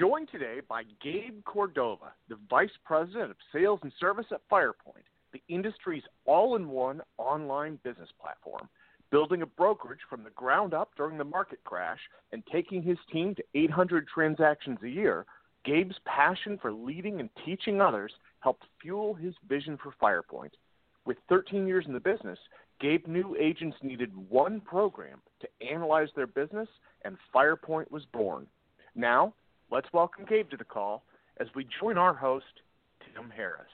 Joined today by Gabe Cordova, the Vice President of Sales and Service at Firepoint, the industry's all in one online business platform. Building a brokerage from the ground up during the market crash and taking his team to 800 transactions a year, Gabe's passion for leading and teaching others helped fuel his vision for Firepoint. With 13 years in the business, Gabe knew agents needed one program to analyze their business, and Firepoint was born. Now, let's welcome Gabe to the call as we join our host, Tim Harris.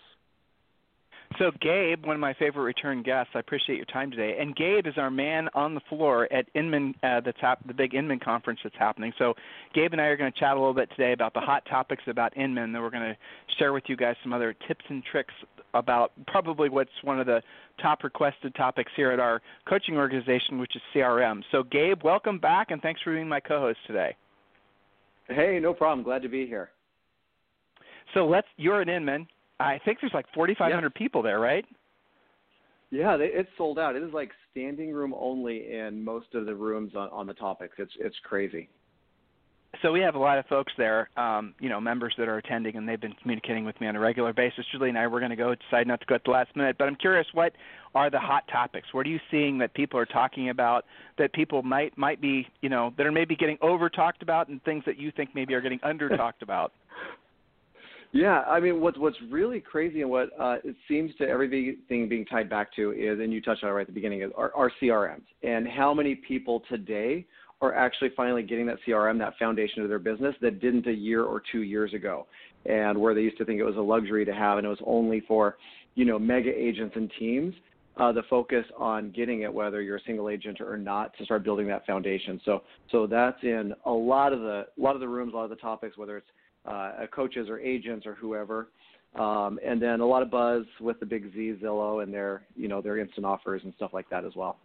So, Gabe, one of my favorite return guests, I appreciate your time today. And Gabe is our man on the floor at Inman, uh, the, top, the big Inman conference that's happening. So, Gabe and I are going to chat a little bit today about the hot topics about Inman. Then we're going to share with you guys some other tips and tricks about probably what's one of the top requested topics here at our coaching organization, which is CRM. So, Gabe, welcome back, and thanks for being my co-host today. Hey, no problem. Glad to be here. So let's. You're an Inman. I think there's like 4,500 people there, right? Yeah, they, it's sold out. It is like standing room only in most of the rooms on, on the topics. It's it's crazy. So we have a lot of folks there, um, you know, members that are attending, and they've been communicating with me on a regular basis. Julie and I were going to go, decide not to go at the last minute, but I'm curious, what are the hot topics? What are you seeing that people are talking about that people might might be, you know, that are maybe getting over talked about, and things that you think maybe are getting under talked about? Yeah, I mean, what's what's really crazy and what uh, it seems to everything being tied back to is, and you touched on it right at the beginning, is our, our CRMs and how many people today are actually finally getting that CRM, that foundation of their business that didn't a year or two years ago, and where they used to think it was a luxury to have and it was only for, you know, mega agents and teams. Uh, the focus on getting it, whether you're a single agent or not, to start building that foundation. So, so that's in a lot of the a lot of the rooms, a lot of the topics, whether it's uh, coaches or agents or whoever. Um, and then a lot of buzz with the big Z Zillow and their you know their instant offers and stuff like that as well.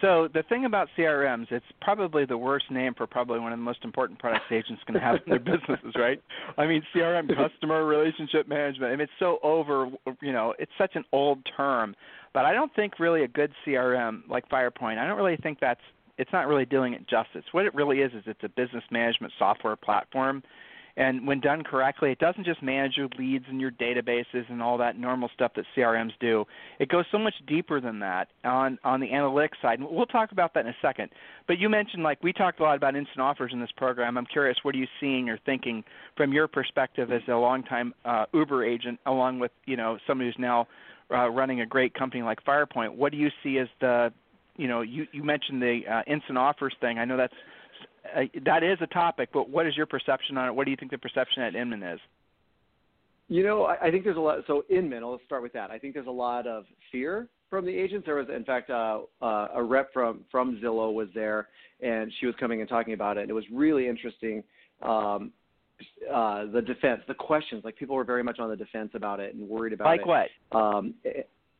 So the thing about CRMs, it's probably the worst name for probably one of the most important products agents can have in their businesses, right? I mean, CRM, customer relationship management. I mean, it's so over, you know, it's such an old term. But I don't think really a good CRM like Firepoint. I don't really think that's. It's not really doing it justice. What it really is is it's a business management software platform and when done correctly, it doesn't just manage your leads and your databases and all that normal stuff that CRMs do. It goes so much deeper than that on on the analytics side. And we'll talk about that in a second. But you mentioned like we talked a lot about instant offers in this program. I'm curious, what are you seeing or thinking from your perspective as a longtime uh, Uber agent, along with you know somebody who's now uh, running a great company like Firepoint? What do you see as the you know, you, you mentioned the uh, instant offers thing. I know that's uh, that is a topic, but what is your perception on it? What do you think the perception at Inman is? You know, I, I think there's a lot. So Inman, I'll start with that. I think there's a lot of fear from the agents. There was, in fact, uh, uh, a rep from from Zillow was there, and she was coming and talking about it. And it was really interesting. Um, uh, the defense, the questions, like people were very much on the defense about it and worried about like it. Like what? Um,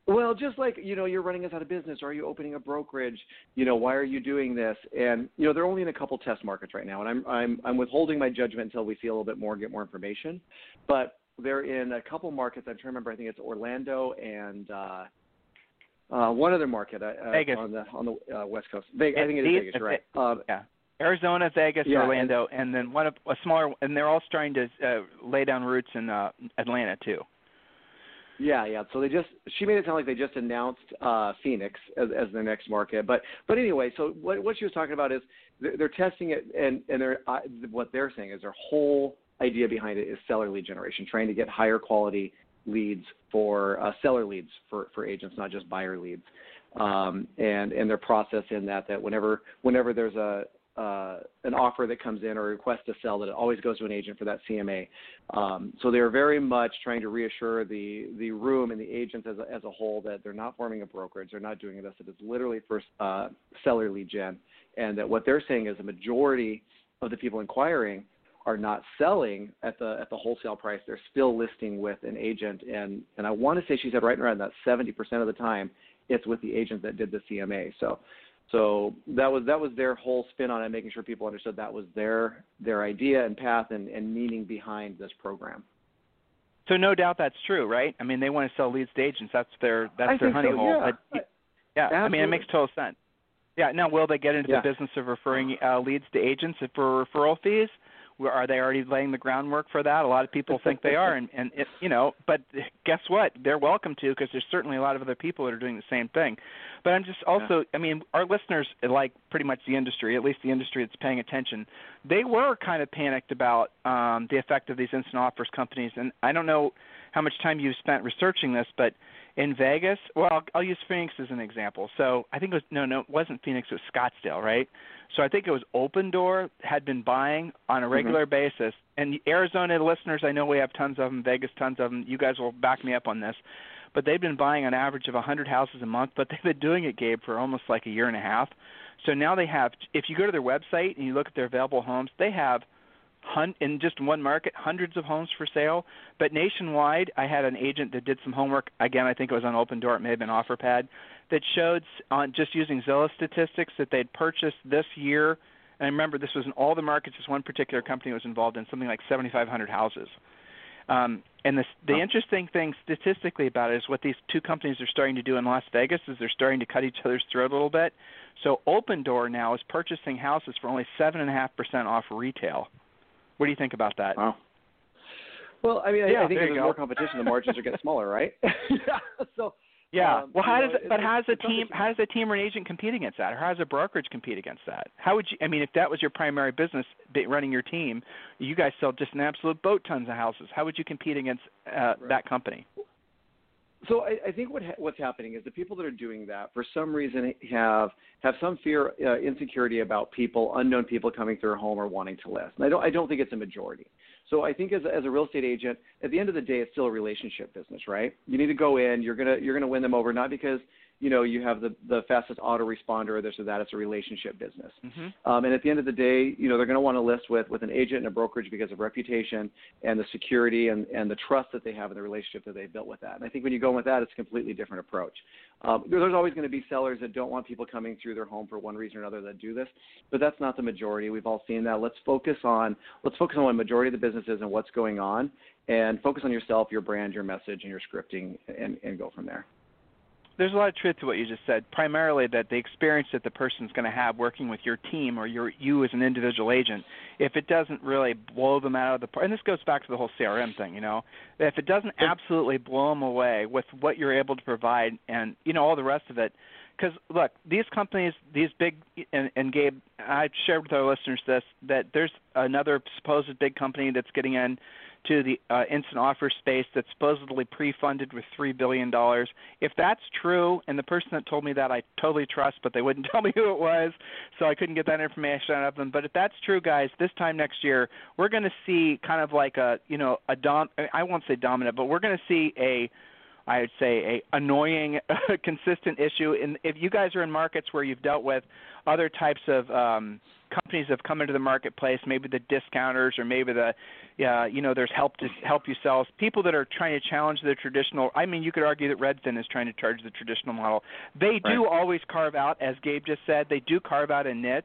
well, just like you know, you're running us out of business, or are you opening a brokerage? You know, why are you doing this? And you know, they're only in a couple test markets right now, and I'm I'm I'm withholding my judgment until we see a little bit more, get more information. But they're in a couple markets. I'm trying to remember. I think it's Orlando and uh, uh, one other market uh, uh Vegas. on the on the uh, west coast. Vegas. I think it is Vegas. Right. Um, yeah. Arizona, Vegas, yeah, Orlando, and, and then one of a smaller, and they're all starting to uh, lay down roots in uh, Atlanta too. Yeah, yeah. So they just she made it sound like they just announced uh, Phoenix as, as their next market. But but anyway, so what what she was talking about is they're, they're testing it, and and they're uh, what they're saying is their whole idea behind it is seller lead generation, trying to get higher quality leads for uh, seller leads for for agents, not just buyer leads. Um, and and their process in that that whenever whenever there's a uh, an offer that comes in or a request to sell that it always goes to an agent for that CMA. Um, so they are very much trying to reassure the the room and the agents as a, as a whole that they're not forming a brokerage, they're not doing this. It is literally for uh, seller lead gen, and that what they're saying is a majority of the people inquiring are not selling at the at the wholesale price. They're still listing with an agent, and and I want to say she said right around that 70% of the time it's with the agent that did the CMA. So so that was that was their whole spin on it, making sure people understood that was their their idea and path and, and meaning behind this program. So no doubt that's true, right? I mean, they want to sell leads to agents. That's their that's I their honey so, hole. Yeah, but, yeah. I mean, it makes total sense. Yeah. Now, will they get into yeah. the business of referring uh, leads to agents for referral fees? Are they already laying the groundwork for that? A lot of people think they are, and and it, you know, but guess what? They're welcome to because there's certainly a lot of other people that are doing the same thing. But I'm just also, yeah. I mean, our listeners, like pretty much the industry, at least the industry that's paying attention, they were kind of panicked about um, the effect of these instant offers companies, and I don't know how much time you've spent researching this, but in Vegas, well, I'll, I'll use Phoenix as an example. So I think it was no, no, it wasn't Phoenix, it was Scottsdale, right? So I think it was Opendoor had been buying on a mm-hmm. regular mm-hmm. basis. And Arizona listeners, I know we have tons of them. Vegas, tons of them. You guys will back me up on this. But they've been buying an average of 100 houses a month. But they've been doing it, Gabe, for almost like a year and a half. So now they have. If you go to their website and you look at their available homes, they have hun- in just one market hundreds of homes for sale. But nationwide, I had an agent that did some homework. Again, I think it was on Opendoor. It may have been OfferPad that showed on just using Zillow statistics that they'd purchased this year. And I remember this was in all the markets. This one particular company was involved in something like 7,500 houses. Um, and the, the interesting thing statistically about it is what these two companies are starting to do in Las Vegas is they're starting to cut each other's throat a little bit. So Opendoor now is purchasing houses for only seven and a half percent off retail. What do you think about that? Wow. Well, I mean, I, yeah, I think if there's more competition, the margins are getting smaller, right? yeah. So yeah. Um, well, how does know, it, but how does a team how does a team or an agent compete against that, or how does a brokerage compete against that? How would you? I mean, if that was your primary business, running your team, you guys sell just an absolute boat tons of houses. How would you compete against uh, right. that company? So I, I think what ha- what's happening is the people that are doing that for some reason have have some fear, uh, insecurity about people, unknown people coming through a home or wanting to list. And I don't I don't think it's a majority. So I think as as a real estate agent, at the end of the day, it's still a relationship business, right? You need to go in. You're gonna you're gonna win them over, not because you know you have the the fastest autoresponder or this or that. It's a relationship business. Mm-hmm. Um, and at the end of the day, you know they're going to want to list with with an agent and a brokerage because of reputation and the security and and the trust that they have in the relationship that they've built with that. And I think when you go in with that, it's a completely different approach. Um, there's always going to be sellers that don't want people coming through their home for one reason or another that do this, but that's not the majority. We've all seen that. Let's focus on let's focus on what majority of the business is and what's going on, and focus on yourself, your brand, your message, and your scripting, and, and go from there there's a lot of truth to what you just said. Primarily, that the experience that the person's going to have working with your team or your you as an individual agent, if it doesn't really blow them out of the park, and this goes back to the whole CRM thing, you know, if it doesn't absolutely blow them away with what you're able to provide and you know all the rest of it, because look, these companies, these big, and, and Gabe, I shared with our listeners this that there's another supposed big company that's getting in to the uh, instant offer space that's supposedly pre-funded with three billion dollars. If that's true, and the person that told me that I totally trust, but they wouldn't tell me who it was, so I couldn't get that information out of them. But if that's true, guys, this time next year we're going to see kind of like a you know a dom. I won't say dominant, but we're going to see a I would say a annoying, consistent issue. And if you guys are in markets where you've dealt with other types of um, companies have come into the marketplace, maybe the discounters or maybe the, uh, you know, there's help to help you sell. People that are trying to challenge the traditional. I mean, you could argue that Redfin is trying to charge the traditional model. They do always carve out, as Gabe just said, they do carve out a niche.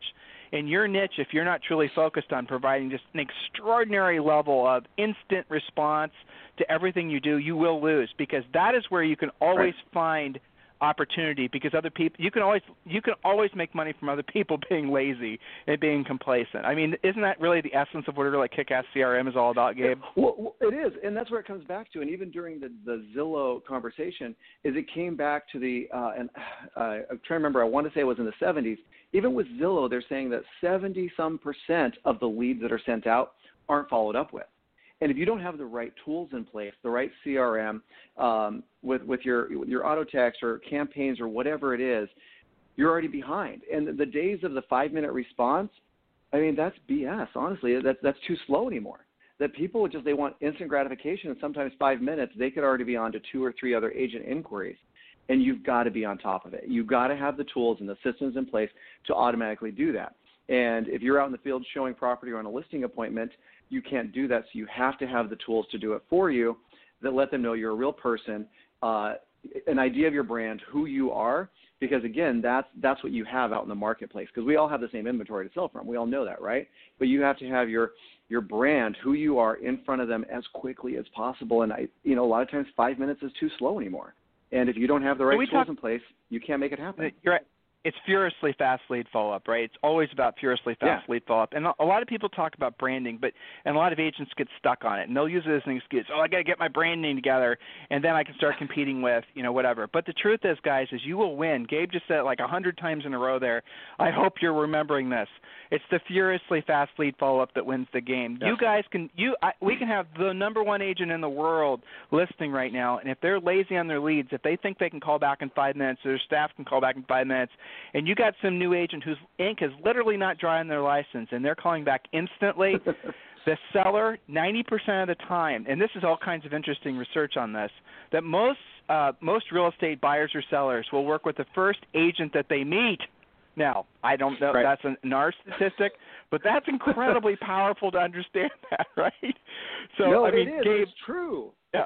In your niche, if you're not truly focused on providing just an extraordinary level of instant response to everything you do, you will lose because that is where you can always right. find opportunity because other people you can always you can always make money from other people being lazy and being complacent. I mean, isn't that really the essence of what a really kick-ass CRM is all about, Gabe? Well, it is, and that's where it comes back to. And even during the the Zillow conversation, is it came back to the uh, and uh, I'm trying to remember. I want to say it was in the 70s. Even with Zillow, they're saying that 70 some percent of the leads that are sent out aren't followed up with. And if you don't have the right tools in place, the right CRM um, with with your your auto text or campaigns or whatever it is, you're already behind. And the days of the five minute response, I mean, that's BS. Honestly, that's that's too slow anymore. That people just they want instant gratification, and sometimes five minutes they could already be on to two or three other agent inquiries. And you've got to be on top of it. You've got to have the tools and the systems in place to automatically do that. And if you're out in the field showing property or on a listing appointment, you can't do that. So you have to have the tools to do it for you that let them know you're a real person, uh, an idea of your brand, who you are, because again, that's that's what you have out in the marketplace. Because we all have the same inventory to sell from. We all know that, right? But you have to have your your brand, who you are, in front of them as quickly as possible. And I, you know, a lot of times five minutes is too slow anymore. And if you don't have the right tools talk, in place, you can't make it happen. You're it's furiously fast lead follow up, right? It's always about furiously fast yeah. lead follow up. And a lot of people talk about branding, but and a lot of agents get stuck on it, and they'll use it as an excuse. Oh, I got to get my branding together, and then I can start competing with you know whatever. But the truth is, guys, is you will win. Gabe just said it like a hundred times in a row there. I hope you're remembering this. It's the furiously fast lead follow up that wins the game. You guys can you I, we can have the number one agent in the world listening right now, and if they're lazy on their leads, if they think they can call back in five minutes, their staff can call back in five minutes, and you got some new agent whose ink is literally not dry on their license, and they're calling back instantly. the seller, 90% of the time, and this is all kinds of interesting research on this, that most uh, most real estate buyers or sellers will work with the first agent that they meet now, I don't know right. that's an NAR statistic, but that's incredibly powerful to understand that, right? So no, I mean, it is. Gabe, it's true. Yeah.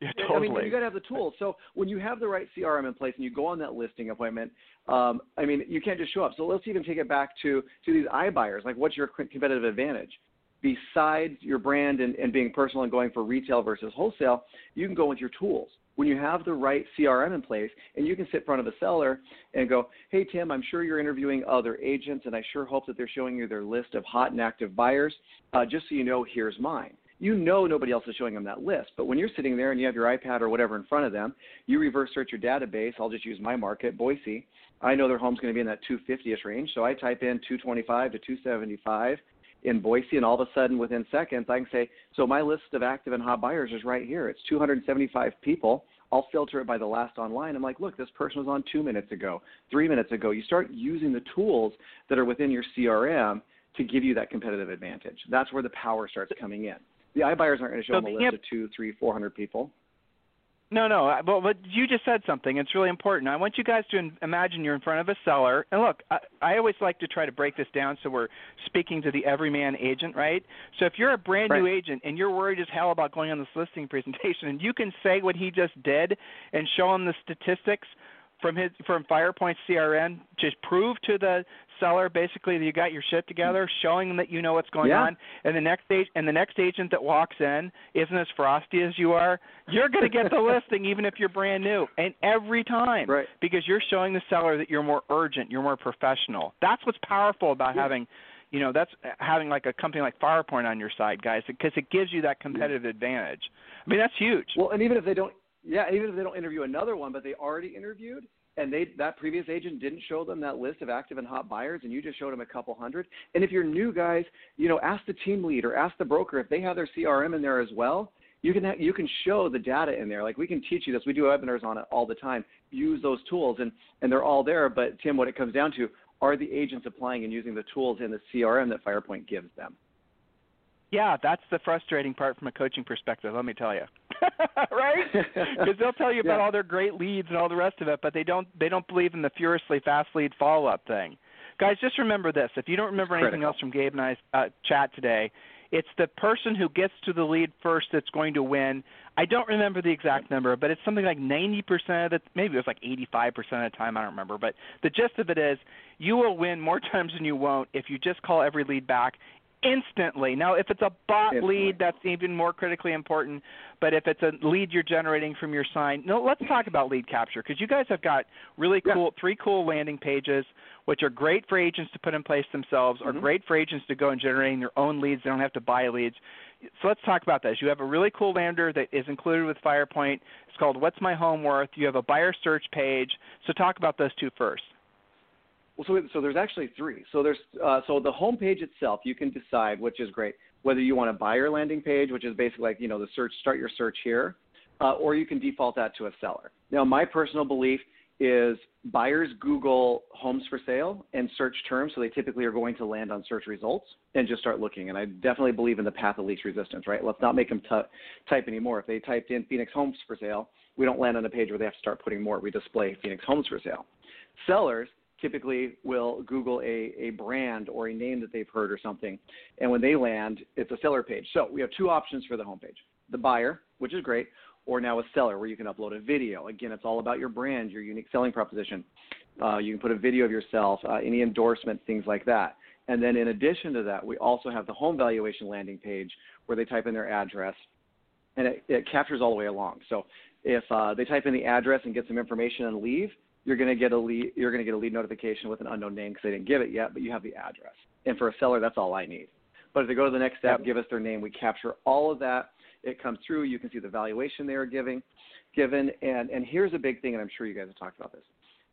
Yeah, totally. I mean, you got to have the tools. So when you have the right CRM in place and you go on that listing appointment, um, I mean, you can't just show up. So let's even take it back to to these iBuyers. Like, what's your competitive advantage? Besides your brand and, and being personal and going for retail versus wholesale, you can go with your tools when you have the right CRM in place and you can sit in front of a seller and go, hey, Tim, I'm sure you're interviewing other agents and I sure hope that they're showing you their list of hot and active buyers. Uh, just so you know, here's mine. You know nobody else is showing them that list. But when you're sitting there and you have your iPad or whatever in front of them, you reverse search your database. I'll just use my market, Boise. I know their home's going to be in that 250ish range. So I type in 225 to 275 in Boise, and all of a sudden, within seconds, I can say, so my list of active and hot buyers is right here. It's 275 people. I'll filter it by the last online. I'm like, look, this person was on two minutes ago, three minutes ago. You start using the tools that are within your CRM to give you that competitive advantage. That's where the power starts coming in. The iBuyers aren't going to show so them a list yep. of two, three, four hundred people. No, no. But but you just said something. It's really important. I want you guys to imagine you're in front of a seller. And look, I, I always like to try to break this down so we're speaking to the everyman agent, right? So if you're a brand right. new agent and you're worried as hell about going on this listing presentation, and you can say what he just did and show him the statistics from his from Firepoint CRM. to prove to the seller basically that you got your shit together, showing them that you know what's going yeah. on, and the next age and the next agent that walks in isn't as frosty as you are, you're going to get the listing even if you're brand new, and every time, right. because you're showing the seller that you're more urgent, you're more professional. That's what's powerful about yeah. having you know that's uh, having like a company like Firepoint on your side, guys, because it gives you that competitive yeah. advantage. I mean, that's huge. Well, and even if they don't, yeah, even if they don't interview another one, but they already interviewed, and they that previous agent didn't show them that list of active and hot buyers and you just showed them a couple hundred. And if you're new guys you know ask the team lead or ask the broker if they have their crm in there as well. You can you can show the data in there. Like we can teach you this. We do webinars on it all the time. Use those tools and and they're all there. But tim what it comes down to are the agents applying and using the tools in the crm that firepoint gives them? Yeah, that's the frustrating part from a coaching perspective. Let me tell you, right? Because they'll tell you about yeah. all their great leads and all the rest of it, but they don't they don't believe in the furiously fast lead follow up thing. Guys, just remember this: if you don't remember anything else from Gabe and I's uh, chat today, it's the person who gets to the lead first that's going to win. I don't remember the exact number, but it's something like 90% of the, maybe it was like 85% of the time, I don't remember. But the gist of it is you will win more times than you won't if you just call every lead back instantly. Now, if it's a bot instantly. lead, that's even more critically important. But if it's a lead you're generating from your sign, no, let's talk about lead capture because you guys have got really cool yeah. three cool landing pages, which are great for agents to put in place themselves, mm-hmm. are great for agents to go and generating their own leads. They don't have to buy leads. So let's talk about this. You have a really cool lander that is included with Firepoint. It's called What's My Home Worth. You have a buyer search page. So talk about those two first. Well, so so there's actually three. So there's uh, so the homepage itself, you can decide, which is great, whether you want a buyer landing page, which is basically like you know the search, start your search here, uh, or you can default that to a seller. Now, my personal belief is buyers Google homes for sale and search terms, so they typically are going to land on search results and just start looking. And I definitely believe in the path of least resistance, right? Let's not make them t- type anymore. If they typed in Phoenix homes for sale, we don't land on a page where they have to start putting more. We display Phoenix homes for sale. Sellers typically will Google a, a brand or a name that they've heard or something. And when they land, it's a seller page. So we have two options for the homepage the buyer, which is great, or now a seller where you can upload a video. Again, it's all about your brand, your unique selling proposition. Uh, you can put a video of yourself, uh, any endorsement, things like that. And then in addition to that, we also have the home valuation landing page where they type in their address and it, it captures all the way along. So if uh, they type in the address and get some information and leave, you're going to get a lead. You're going to get a lead notification with an unknown name because they didn't give it yet, but you have the address. And for a seller, that's all I need. But if they go to the next step, give us their name, we capture all of that. It comes through. You can see the valuation they are giving, given. And and here's a big thing, and I'm sure you guys have talked about this.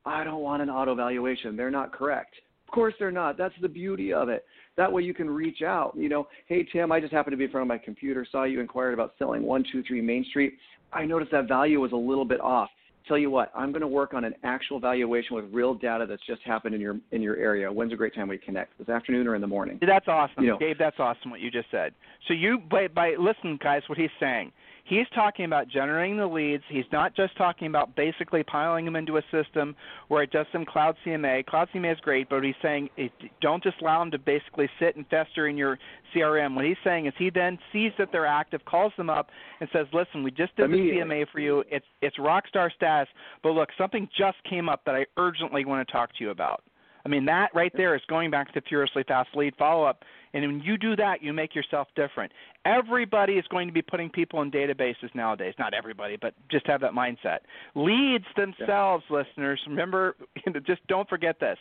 I don't want an auto valuation. They're not correct. Of course they're not. That's the beauty of it. That way you can reach out. You know, hey Tim, I just happened to be in front of my computer, saw you inquired about selling one two three Main Street. I noticed that value was a little bit off. Tell you what, I'm going to work on an actual valuation with real data that's just happened in your in your area. When's a great time we connect? This afternoon or in the morning? That's awesome, you know, Gabe. That's awesome what you just said. So you by by listen, guys, what he's saying he's talking about generating the leads. He's not just talking about basically piling them into a system where it does some cloud CMA. Cloud CMA is great, but he's saying it, don't just allow them to basically sit and fester in your CRM. What he's saying is he then sees that they're active, calls them up, and says, "Listen, we just did the CMA for you. It's it's rock star status, but look, something just came up that I urgently want to talk to you about." I mean, that right there is going back to furiously fast lead follow up. And when you do that, you make yourself different. Everybody is going to be putting people in databases nowadays. Not everybody, but just have that mindset. Leads themselves, yeah. listeners, remember, just don't forget this.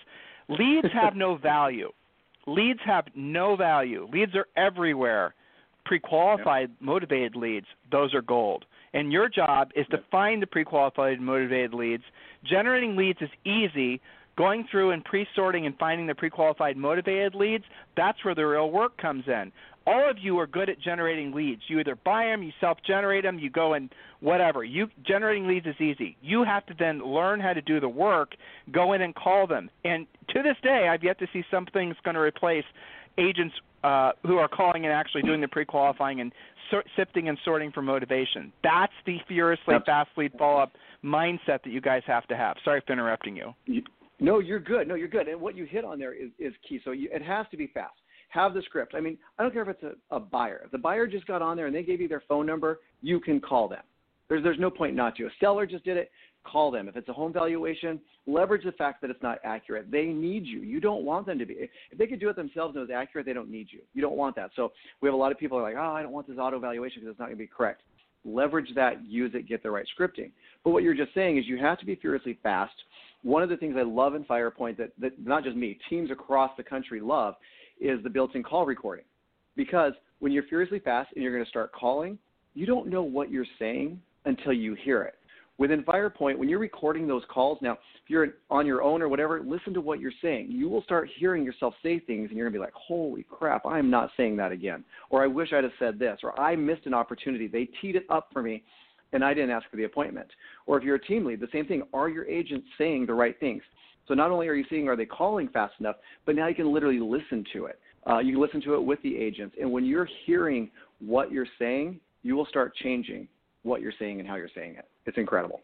Leads have no value. Leads have no value. Leads are everywhere. Pre qualified, motivated leads, those are gold. And your job is to find the pre qualified, motivated leads. Generating leads is easy going through and pre-sorting and finding the pre-qualified motivated leads, that's where the real work comes in. All of you are good at generating leads. You either buy them, you self-generate them, you go and whatever. You generating leads is easy. You have to then learn how to do the work, go in and call them. And to this day, I've yet to see something that's going to replace agents uh, who are calling and actually doing the pre-qualifying and so- sifting and sorting for motivation. That's the furiously fast lead follow-up mindset that you guys have to have. Sorry for interrupting you. No, you're good. No, you're good. And what you hit on there is, is key. So you, it has to be fast. Have the script. I mean, I don't care if it's a, a buyer. If the buyer just got on there and they gave you their phone number, you can call them. There's there's no point not to. A seller just did it. Call them. If it's a home valuation, leverage the fact that it's not accurate. They need you. You don't want them to be. If they could do it themselves and it was accurate, they don't need you. You don't want that. So we have a lot of people are like, oh, I don't want this auto valuation because it's not going to be correct. Leverage that, use it, get the right scripting. But what you're just saying is you have to be furiously fast one of the things I love in FirePoint that, that not just me, teams across the country love is the built in call recording. Because when you're furiously fast and you're going to start calling, you don't know what you're saying until you hear it. Within FirePoint, when you're recording those calls, now, if you're on your own or whatever, listen to what you're saying. You will start hearing yourself say things, and you're going to be like, holy crap, I'm not saying that again. Or I wish I'd have said this. Or I missed an opportunity. They teed it up for me, and I didn't ask for the appointment. Or if you're a team lead, the same thing. Are your agents saying the right things? So not only are you seeing are they calling fast enough, but now you can literally listen to it. Uh, you can listen to it with the agents, and when you're hearing what you're saying, you will start changing what you're saying and how you're saying it. It's incredible.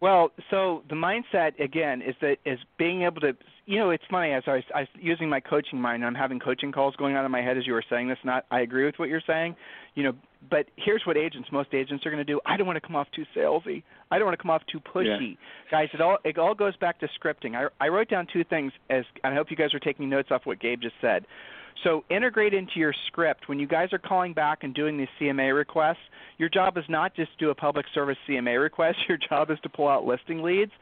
Well, so the mindset again is that is being able to, you know, it's funny as I was, I was using my coaching mind. I'm having coaching calls going on in my head as you were saying this. Not, I agree with what you're saying, you know, but here's what agents, most agents are going to do. I don't want to come off too salesy. I don't want to come off too pushy, yeah. guys. It all it all goes back to scripting. I I wrote down two things as, and I hope you guys are taking notes off what Gabe just said. So integrate into your script when you guys are calling back and doing these CMA requests. Your job is not just to do a public service CMA request. Your job is to pull out listing leads.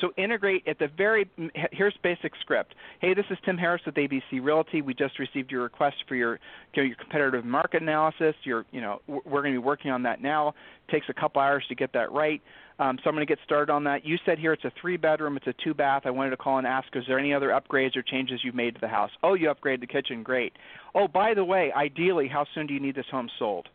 So integrate at the very here's basic script. Hey, this is Tim Harris with ABC Realty. We just received your request for your your competitive market analysis. Your you know we're going to be working on that now. It takes a couple hours to get that right. Um, so I'm going to get started on that. You said here it's a three bedroom, it's a two bath. I wanted to call and ask, is there any other upgrades or changes you've made to the house? Oh, you upgraded the kitchen, great. Oh, by the way, ideally, how soon do you need this home sold?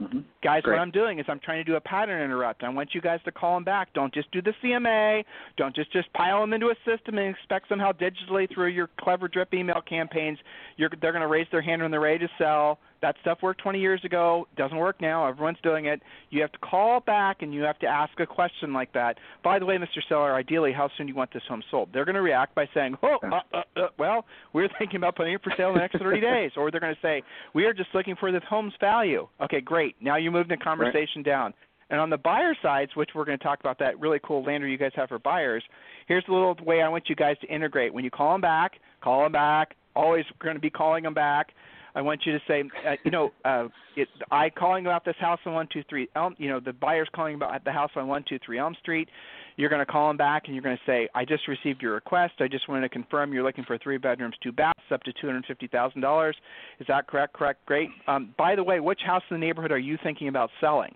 Mm-hmm. Guys, Great. what I'm doing is I'm trying to do a pattern interrupt. I want you guys to call them back. Don't just do the CMA. Don't just just pile them into a system and expect somehow digitally through your clever drip email campaigns, you're, they're going to raise their hand when they're ready to sell. That stuff worked 20 years ago, doesn't work now. Everyone's doing it. You have to call back and you have to ask a question like that. By the way, Mr. Seller, ideally, how soon do you want this home sold? They're going to react by saying, "Oh, uh, uh, uh, well, we're thinking about putting it for sale in the next 30 days," or they're going to say, "We are just looking for the home's value." Okay, great. Now you move the conversation right. down. And on the buyer sides, which we're going to talk about that really cool lander you guys have for buyers, here's the little way I want you guys to integrate. When you call them back, call them back. Always going to be calling them back. I want you to say, uh, you know, uh, it, I calling about this house on one two three Elm. You know, the buyer's calling about the house on one two three Elm Street. You're going to call them back and you're going to say, I just received your request. I just wanted to confirm you're looking for three bedrooms, two baths, up to two hundred fifty thousand dollars. Is that correct? Correct. Great. Um, by the way, which house in the neighborhood are you thinking about selling?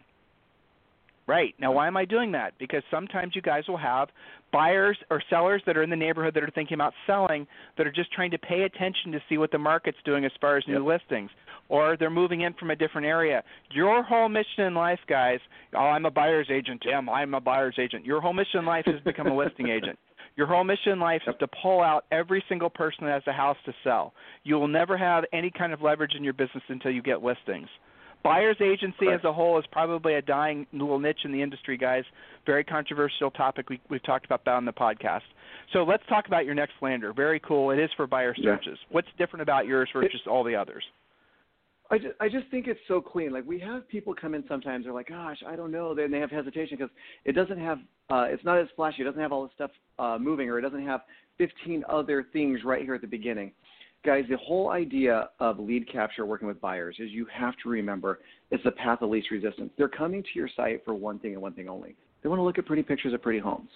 Right. Now, why am I doing that? Because sometimes you guys will have buyers or sellers that are in the neighborhood that are thinking about selling that are just trying to pay attention to see what the market's doing as far as new yep. listings. Or they're moving in from a different area. Your whole mission in life, guys, oh, I'm a buyer's agent, Tim. I'm a buyer's agent. Your whole mission in life is to become a listing agent. Your whole mission in life is to pull out every single person that has a house to sell. You will never have any kind of leverage in your business until you get listings. Buyer's agency as a whole is probably a dying little niche in the industry, guys. Very controversial topic. We, we've talked about that on the podcast. So let's talk about your next lander. Very cool. It is for buyer searches. Yeah. What's different about yours versus it, all the others? I just, I just think it's so clean. Like we have people come in sometimes. They're like, "Gosh, I don't know." Then they have hesitation because it doesn't have, uh, it's not as flashy. It doesn't have all the stuff uh, moving, or it doesn't have 15 other things right here at the beginning guys, the whole idea of lead capture working with buyers is you have to remember it's the path of least resistance. They're coming to your site for one thing and one thing only. They want to look at pretty pictures of pretty homes.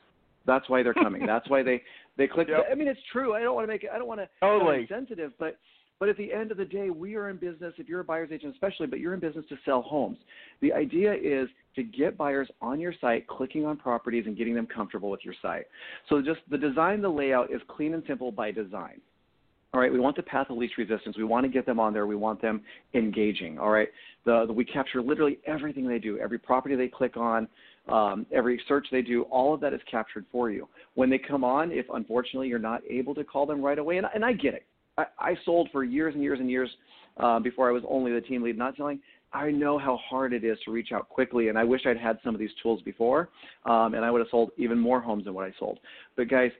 That's why they're coming. That's why they they click. Yep. I mean, it's true. I don't want to make it. I don't want to totally be sensitive, but but at the end of the day, we are in business. If you're a buyer's agent, especially, but you're in business to sell homes. The idea is to get buyers on your site, clicking on properties, and getting them comfortable with your site. So just the design, the layout is clean and simple by design. All right, we want the path of least resistance. We want to get them on there. We want them engaging. All right, the, the we capture literally everything they do, every property they click on, um, every search they do. All of that is captured for you. When they come on, if unfortunately you're not able to call them right away, and, and I get it. I, I sold for years and years and years uh, before I was only the team lead, not selling. I know how hard it is to reach out quickly, and I wish I'd had some of these tools before, um, and I would have sold even more homes than what I sold. But guys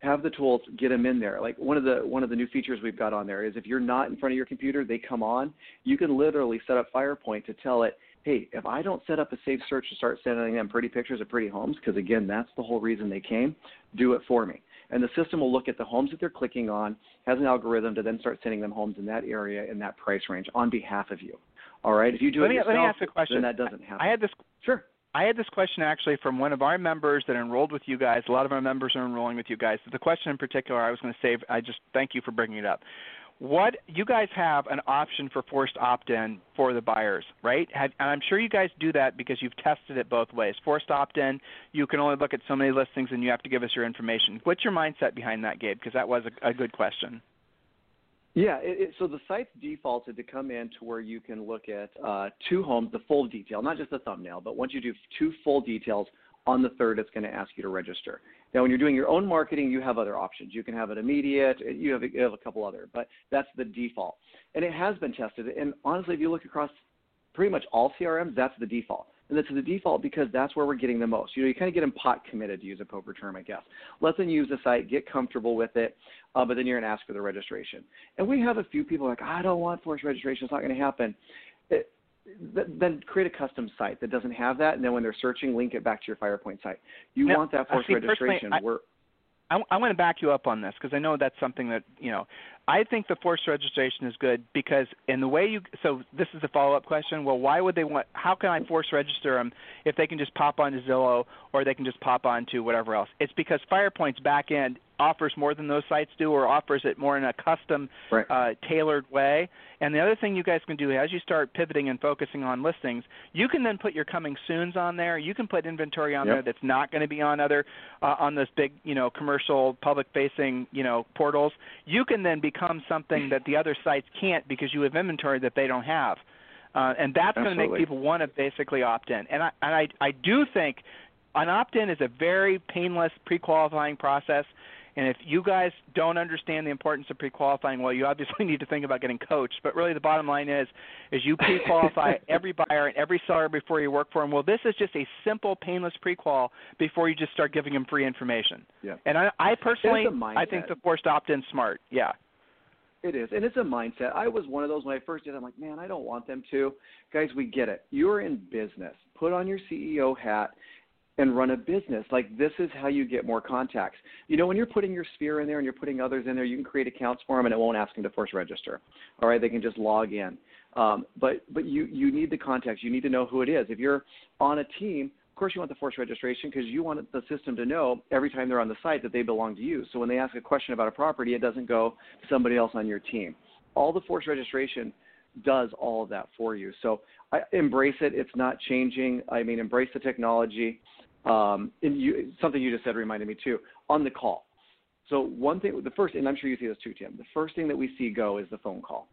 have the tools, get them in there. Like one of the one of the new features we've got on there is if you're not in front of your computer, they come on. You can literally set up FirePoint to tell it, hey, if I don't set up a saved search to start sending them pretty pictures of pretty homes, because again, that's the whole reason they came, do it for me. And the system will look at the homes that they're clicking on, has an algorithm to then start sending them homes in that area in that price range on behalf of you. All right. If you do let it me, yourself, let me ask a question. then that doesn't happen. I had this. Sure. I had this question actually from one of our members that enrolled with you guys. A lot of our members are enrolling with you guys. The question in particular, I was going to say, I just thank you for bringing it up. What you guys have an option for forced opt-in for the buyers, right? Have, and I'm sure you guys do that because you've tested it both ways. Forced opt-in, you can only look at so many listings, and you have to give us your information. What's your mindset behind that, Gabe? Because that was a, a good question. Yeah, it, it, so the site's defaulted to come in to where you can look at uh, two homes, the full detail, not just the thumbnail, but once you do two full details, on the third, it's going to ask you to register. Now, when you're doing your own marketing, you have other options. You can have it immediate. You have, you have a couple other, but that's the default. And it has been tested. And honestly, if you look across pretty much all CRMs, that's the default and that's the default because that's where we're getting the most. You know, you kind of get them pot committed, to use a poker term, I guess. Let them use the site, get comfortable with it, uh, but then you're going to ask for the registration. And we have a few people like, I don't want forced registration. It's not going to happen. It, then create a custom site that doesn't have that, and then when they're searching, link it back to your FirePoint site. You now, want that forced see, registration. I, I, I want to back you up on this because I know that's something that you know. I think the forced registration is good because in the way you so this is a follow up question. Well, why would they want? How can I force register them if they can just pop onto Zillow or they can just pop onto whatever else? It's because FirePoint's back end offers more than those sites do or offers it more in a custom right. uh, tailored way. And the other thing you guys can do as you start pivoting and focusing on listings, you can then put your coming soons on there. You can put inventory on yep. there that's not going to be on other uh, on those big, you know, commercial public facing, you know, portals. You can then become something that the other sites can't because you have inventory that they don't have. Uh, and that's going to make people want to basically opt in. And I, and I, I do think an opt-in is a very painless pre-qualifying process And if you guys don't understand the importance of pre-qualifying, well, you obviously need to think about getting coached. But really, the bottom line is, is you pre-qualify every buyer and every seller before you work for them. Well, this is just a simple, painless pre-qual before you just start giving them free information. Yeah. And I, I personally, I think the forced opt-in smart. Yeah. It is, and it's a mindset. I was one of those when I first did. I'm like, man, I don't want them to. Guys, we get it. You're in business. Put on your CEO hat and run a business. Like this is how you get more contacts. You know, when you're putting your sphere in there and you're putting others in there, you can create accounts for them, and it won't ask them to force register. All right, they can just log in. Um, but but you you need the contacts. You need to know who it is. If you're on a team, of course you want the force registration because you want the system to know every time they're on the site that they belong to you. So when they ask a question about a property, it doesn't go to somebody else on your team. All the force registration does all of that for you. So I embrace it. It's not changing. I mean, embrace the technology. Um, and you, something you just said reminded me too on the call. So one thing, the first, and I'm sure you see this too, Tim. The first thing that we see go is the phone call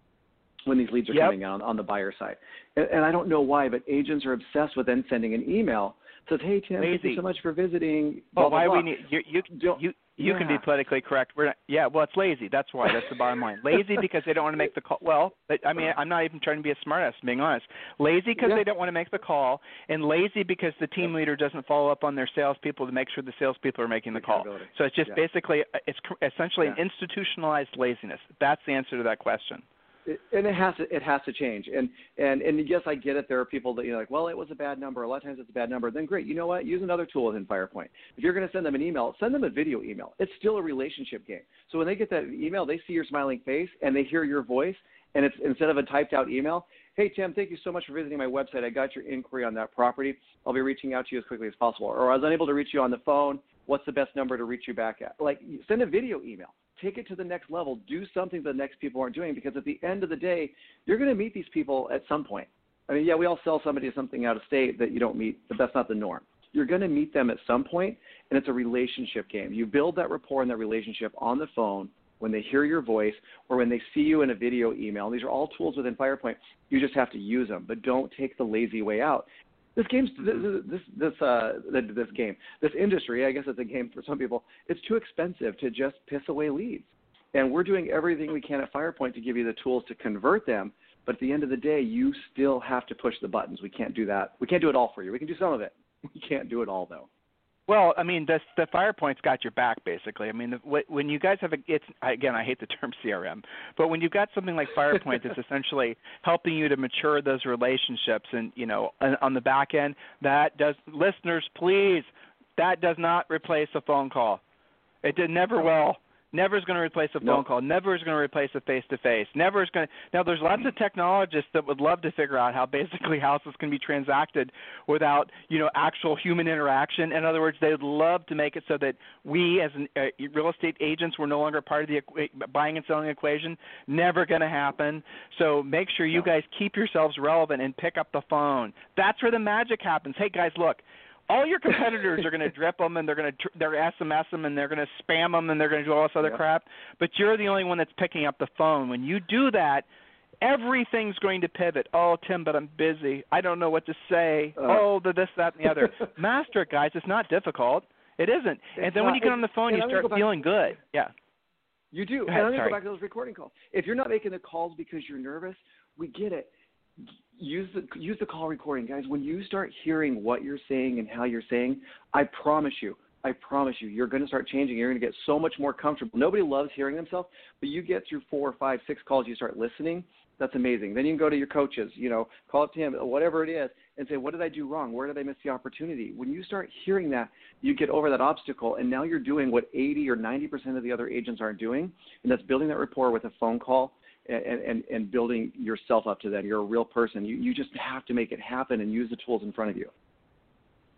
when these leads are yep. coming on on the buyer side. And, and, I don't know why, but agents are obsessed with then sending an email says, "Hey Tim, Lazy. thank you so much for visiting." Blah, blah, why blah. we need you you you you yeah. can be politically correct. We're not, yeah, well, it's lazy. That's why. That's the bottom line. Lazy because they don't want to make the call. Well, I mean, I'm not even trying to be a smartass, being honest. Lazy because yeah. they don't want to make the call, and lazy because the team leader doesn't follow up on their salespeople to make sure the salespeople are making the call. So it's just yeah. basically uh, it's essentially an institutionalized laziness. That's the answer to that question and it has to it has to change. And and and yes, I get it. There are people that you know like, well, it was a bad number. A lot of times it's a bad number. Then great, you know what? Use another tool within FirePoint. If you're going to send them an email, send them a video email. It's still a relationship game. So when they get that email, they see your smiling face and they hear your voice, and it's instead of a typed out email. Hey Tim, thank you so much for visiting my website. I got your inquiry on that property. I'll be reaching out to you as quickly as possible. Or I was unable to reach you on the phone. What's the best number to reach you back at? Like send a video email take it to the next level. Do something the next people aren't doing because at the end of the day, you're going to meet these people at some point. I mean, yeah, we all sell somebody something out of state that you don't meet, but that's not the norm. You're going to meet them at some point, and it's a relationship game. You build that rapport and that relationship on the phone when they hear your voice or when they see you in a video email. These are all tools within FirePoint. You just have to use them, but don't take the lazy way out. This game's this this uh this game this industry I guess it's a game for some people. It's too expensive to just piss away leads, and we're doing everything we can at FirePoint to give you the tools to convert them. But at the end of the day, you still have to push the buttons. We can't do that. We can't do it all for you. We can do some of it. We can't do it all though. Well, I mean, the the FirePoint's got your back basically. I mean, the, when you guys have a, it's again, I hate the term CRM, but when you've got something like FirePoint that's essentially helping you to mature those relationships, and you know, on, on the back end, that does listeners, please, that does not replace a phone call. It did never oh. will. Never is going to replace a phone call. Never is going to replace a face to face. Never is going to. Now, there's lots of technologists that would love to figure out how basically houses can be transacted without, you know, actual human interaction. In other words, they'd love to make it so that we, as an, uh, real estate agents, were no longer part of the equ- buying and selling equation. Never going to happen. So make sure you guys keep yourselves relevant and pick up the phone. That's where the magic happens. Hey, guys, look all your competitors are going to drip them and they're going to they're SMS them and they're going to spam them and they're going to do all this other yep. crap. But you're the only one that's picking up the phone. When you do that, everything's going to pivot. Oh, Tim, but I'm busy. I don't know what to say. Uh, oh, the this, that, and the other. Master it, guys. It's not difficult. It isn't. and then not, when you get on the phone, you start go feeling good. Yeah. You do. Go ahead, and I'm going to sorry. go back to those recording calls. If you're not making the calls because you're nervous, we get it use the use the call recording, guys. When you start hearing what you're saying and how you're saying, I promise you, I promise you, you're going to start changing. You're going to get so much more comfortable. Nobody loves hearing themselves, but you get through four or five, six calls, you start listening. That's amazing. Then you can go to your coaches, you know, call up to him, whatever it is, and say, what did I do wrong? Where did I miss the opportunity? When you start hearing that, you get over that obstacle, and now you're doing what 80 or 90 percent of the other agents aren't doing, and that's building that rapport with a phone call and, and, and building yourself up to that. You're a real person. You, you just have to make it happen and use the tools in front of you.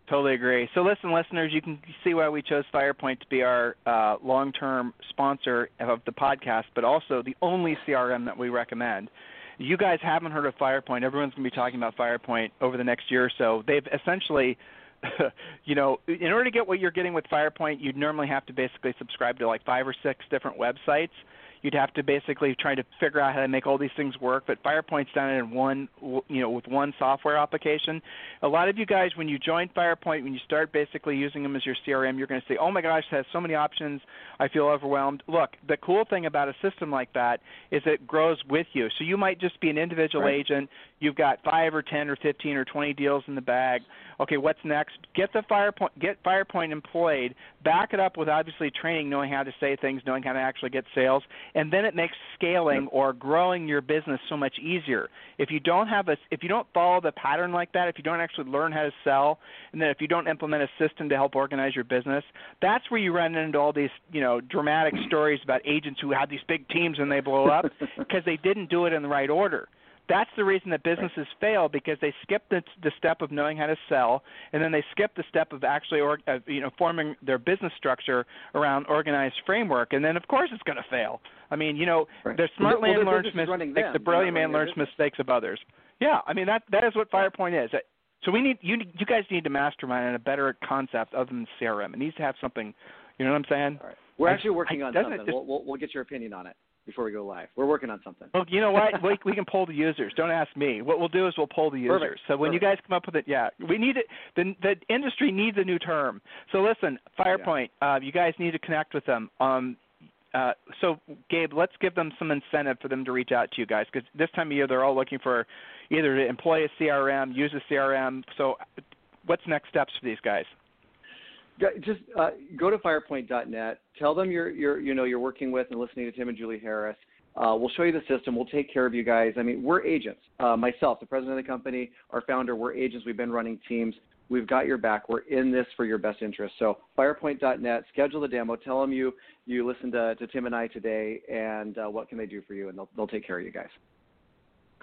Totally agree. So, listen, listeners, you can see why we chose FirePoint to be our uh, long term sponsor of the podcast, but also the only CRM that we recommend. You guys haven't heard of FirePoint. Everyone's going to be talking about FirePoint over the next year or so. They've essentially you know, in order to get what you're getting with FirePoint, you'd normally have to basically subscribe to like five or six different websites You'd have to basically try to figure out how to make all these things work. But FirePoint's done it in one, you know, with one software application. A lot of you guys, when you join FirePoint, when you start basically using them as your CRM, you're going to say, "Oh my gosh, it has so many options. I feel overwhelmed." Look, the cool thing about a system like that is it grows with you. So you might just be an individual right. agent. You've got five or ten or fifteen or twenty deals in the bag. Okay, what's next? Get the FirePoint, get FirePoint employed. Back it up with obviously training, knowing how to say things, knowing how to actually get sales, and then it makes scaling or growing your business so much easier. If you don't have a, if you don't follow the pattern like that, if you don't actually learn how to sell, and then if you don't implement a system to help organize your business, that's where you run into all these, you know, dramatic stories about agents who have these big teams and they blow up because they didn't do it in the right order that's the reason that businesses fail because they skip the, the step of knowing how to sell, and then they skip the step of actually, or, uh, you know, forming their business structure around organized framework, and then of course it's going to fail. I mean, you know, right. the smart well, man learns mistakes, the brilliant man learns mistakes of others. Yeah, I mean that that is what FirePoint is. So we need you you guys need to mastermind on a better concept other than CRM. It needs to have something. You know what I'm saying? All right. We're actually working I, on something. Just, we'll, we'll, we'll get your opinion on it before we go live. We're working on something. Well, you know what? we, we can pull the users. Don't ask me. What we'll do is we'll pull the users. Perfect. So when Perfect. you guys come up with it, yeah, we need it. The the industry needs a new term. So listen, FirePoint, yeah. uh, you guys need to connect with them. Um, uh, so Gabe, let's give them some incentive for them to reach out to you guys because this time of year they're all looking for either to employ a CRM, use a CRM. So what's next steps for these guys? Just uh, go to firepoint.net. Tell them you're, you're, you know, you're working with and listening to Tim and Julie Harris. Uh, we'll show you the system. We'll take care of you guys. I mean, we're agents. Uh, myself, the president of the company, our founder, we're agents. We've been running teams. We've got your back. We're in this for your best interest. So firepoint.net, schedule the demo. Tell them you you listened to, to Tim and I today, and uh, what can they do for you, and they'll they'll take care of you guys.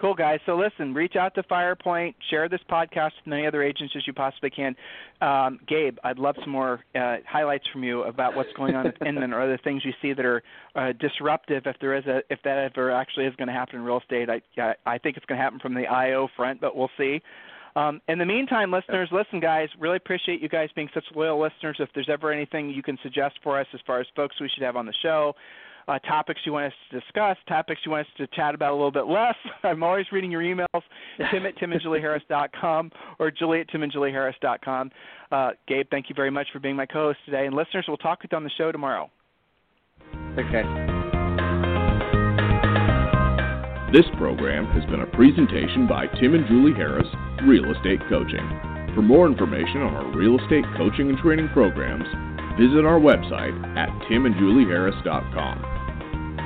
Cool, guys. So listen, reach out to FirePoint, share this podcast with many other agents as you possibly can. Um, Gabe, I'd love some more uh, highlights from you about what's going on at Inman or other things you see that are uh, disruptive. If there is a, if that ever actually is going to happen in real estate, I, I think it's going to happen from the IO front, but we'll see. Um, in the meantime, listeners, listen, guys, really appreciate you guys being such loyal listeners. If there's ever anything you can suggest for us as far as folks we should have on the show, uh, topics you want us to discuss, topics you want us to chat about a little bit less. I'm always reading your emails, tim at timandjulieharris.com or julie at timandjulieharris.com. Uh, Gabe, thank you very much for being my co-host today. And listeners, we'll talk with you on the show tomorrow. Okay. This program has been a presentation by Tim and Julie Harris, Real Estate Coaching. For more information on our real estate coaching and training programs, visit our website at timandjulieharris.com.